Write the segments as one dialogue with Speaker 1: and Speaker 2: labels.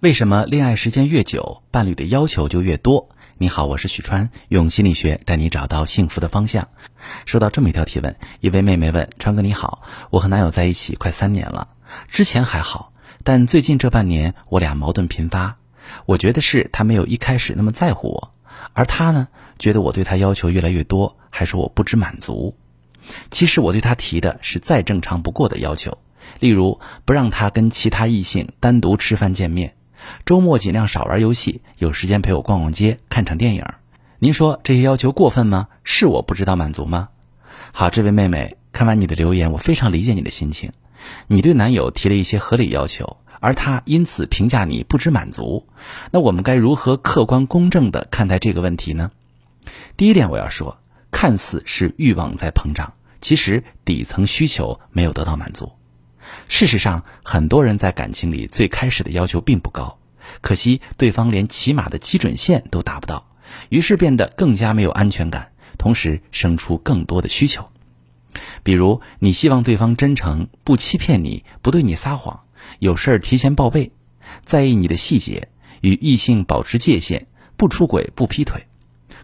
Speaker 1: 为什么恋爱时间越久，伴侣的要求就越多？你好，我是许川，用心理学带你找到幸福的方向。收到这么一条提问，一位妹妹问：川哥你好，我和男友在一起快三年了，之前还好，但最近这半年我俩矛盾频发。我觉得是他没有一开始那么在乎我，而他呢，觉得我对他要求越来越多，还说我不知满足。其实我对他提的是再正常不过的要求，例如不让他跟其他异性单独吃饭见面。周末尽量少玩游戏，有时间陪我逛逛街、看场电影。您说这些要求过分吗？是我不知道满足吗？好，这位妹妹，看完你的留言，我非常理解你的心情。你对男友提了一些合理要求，而他因此评价你不知满足。那我们该如何客观公正地看待这个问题呢？第一点，我要说，看似是欲望在膨胀，其实底层需求没有得到满足。事实上，很多人在感情里最开始的要求并不高，可惜对方连起码的基准线都达不到，于是变得更加没有安全感，同时生出更多的需求。比如，你希望对方真诚，不欺骗你，不对你撒谎，有事儿提前报备，在意你的细节，与异性保持界限，不出轨，不劈腿。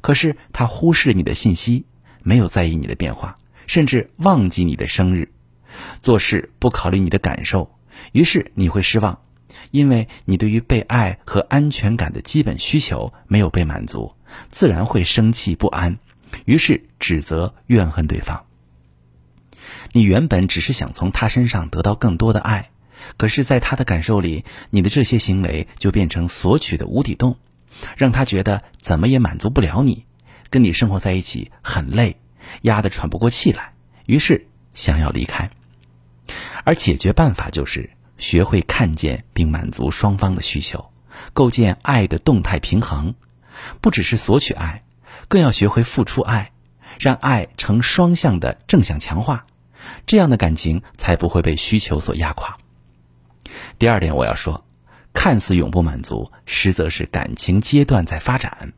Speaker 1: 可是他忽视你的信息，没有在意你的变化，甚至忘记你的生日。做事不考虑你的感受，于是你会失望，因为你对于被爱和安全感的基本需求没有被满足，自然会生气不安，于是指责怨恨对方。你原本只是想从他身上得到更多的爱，可是，在他的感受里，你的这些行为就变成索取的无底洞，让他觉得怎么也满足不了你，跟你生活在一起很累，压得喘不过气来，于是想要离开。而解决办法就是学会看见并满足双方的需求，构建爱的动态平衡。不只是索取爱，更要学会付出爱，让爱呈双向的正向强化，这样的感情才不会被需求所压垮。第二点，我要说，看似永不满足，实则是感情阶段在发展。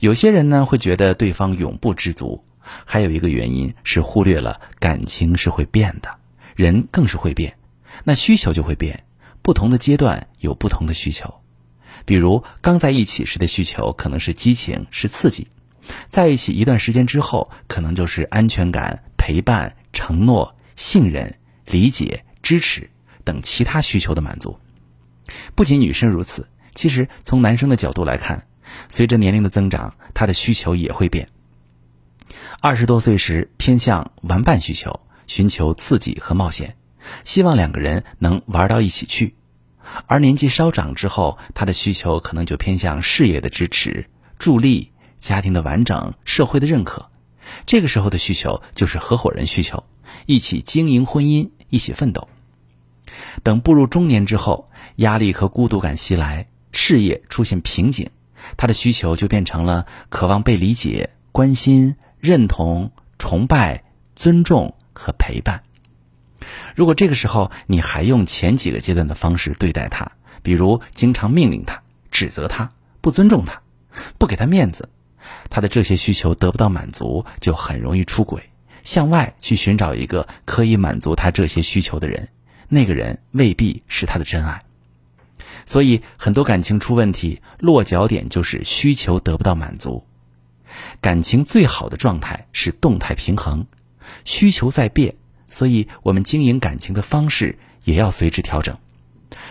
Speaker 1: 有些人呢会觉得对方永不知足，还有一个原因是忽略了感情是会变的。人更是会变，那需求就会变。不同的阶段有不同的需求，比如刚在一起时的需求可能是激情、是刺激；在一起一段时间之后，可能就是安全感、陪伴、承诺、信任、理解、支持等其他需求的满足。不仅女生如此，其实从男生的角度来看，随着年龄的增长，他的需求也会变。二十多岁时偏向玩伴需求。寻求刺激和冒险，希望两个人能玩到一起去；而年纪稍长之后，他的需求可能就偏向事业的支持、助力、家庭的完整、社会的认可。这个时候的需求就是合伙人需求，一起经营婚姻，一起奋斗。等步入中年之后，压力和孤独感袭来，事业出现瓶颈，他的需求就变成了渴望被理解、关心、认同、崇拜、尊重。和陪伴。如果这个时候你还用前几个阶段的方式对待他，比如经常命令他、指责他、不尊重他、不给他面子，他的这些需求得不到满足，就很容易出轨，向外去寻找一个可以满足他这些需求的人。那个人未必是他的真爱。所以很多感情出问题，落脚点就是需求得不到满足。感情最好的状态是动态平衡。需求在变，所以我们经营感情的方式也要随之调整。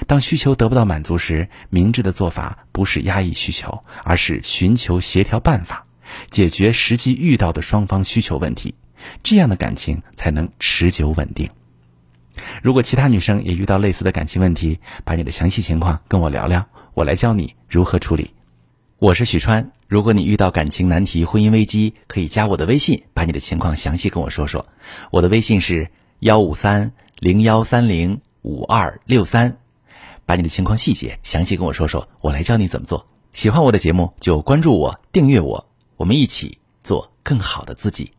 Speaker 1: 当需求得不到满足时，明智的做法不是压抑需求，而是寻求协调办法，解决实际遇到的双方需求问题，这样的感情才能持久稳定。如果其他女生也遇到类似的感情问题，把你的详细情况跟我聊聊，我来教你如何处理。我是许川。如果你遇到感情难题、婚姻危机，可以加我的微信，把你的情况详细跟我说说。我的微信是幺五三零幺三零五二六三，把你的情况细节详细跟我说说，我来教你怎么做。喜欢我的节目就关注我、订阅我，我们一起做更好的自己。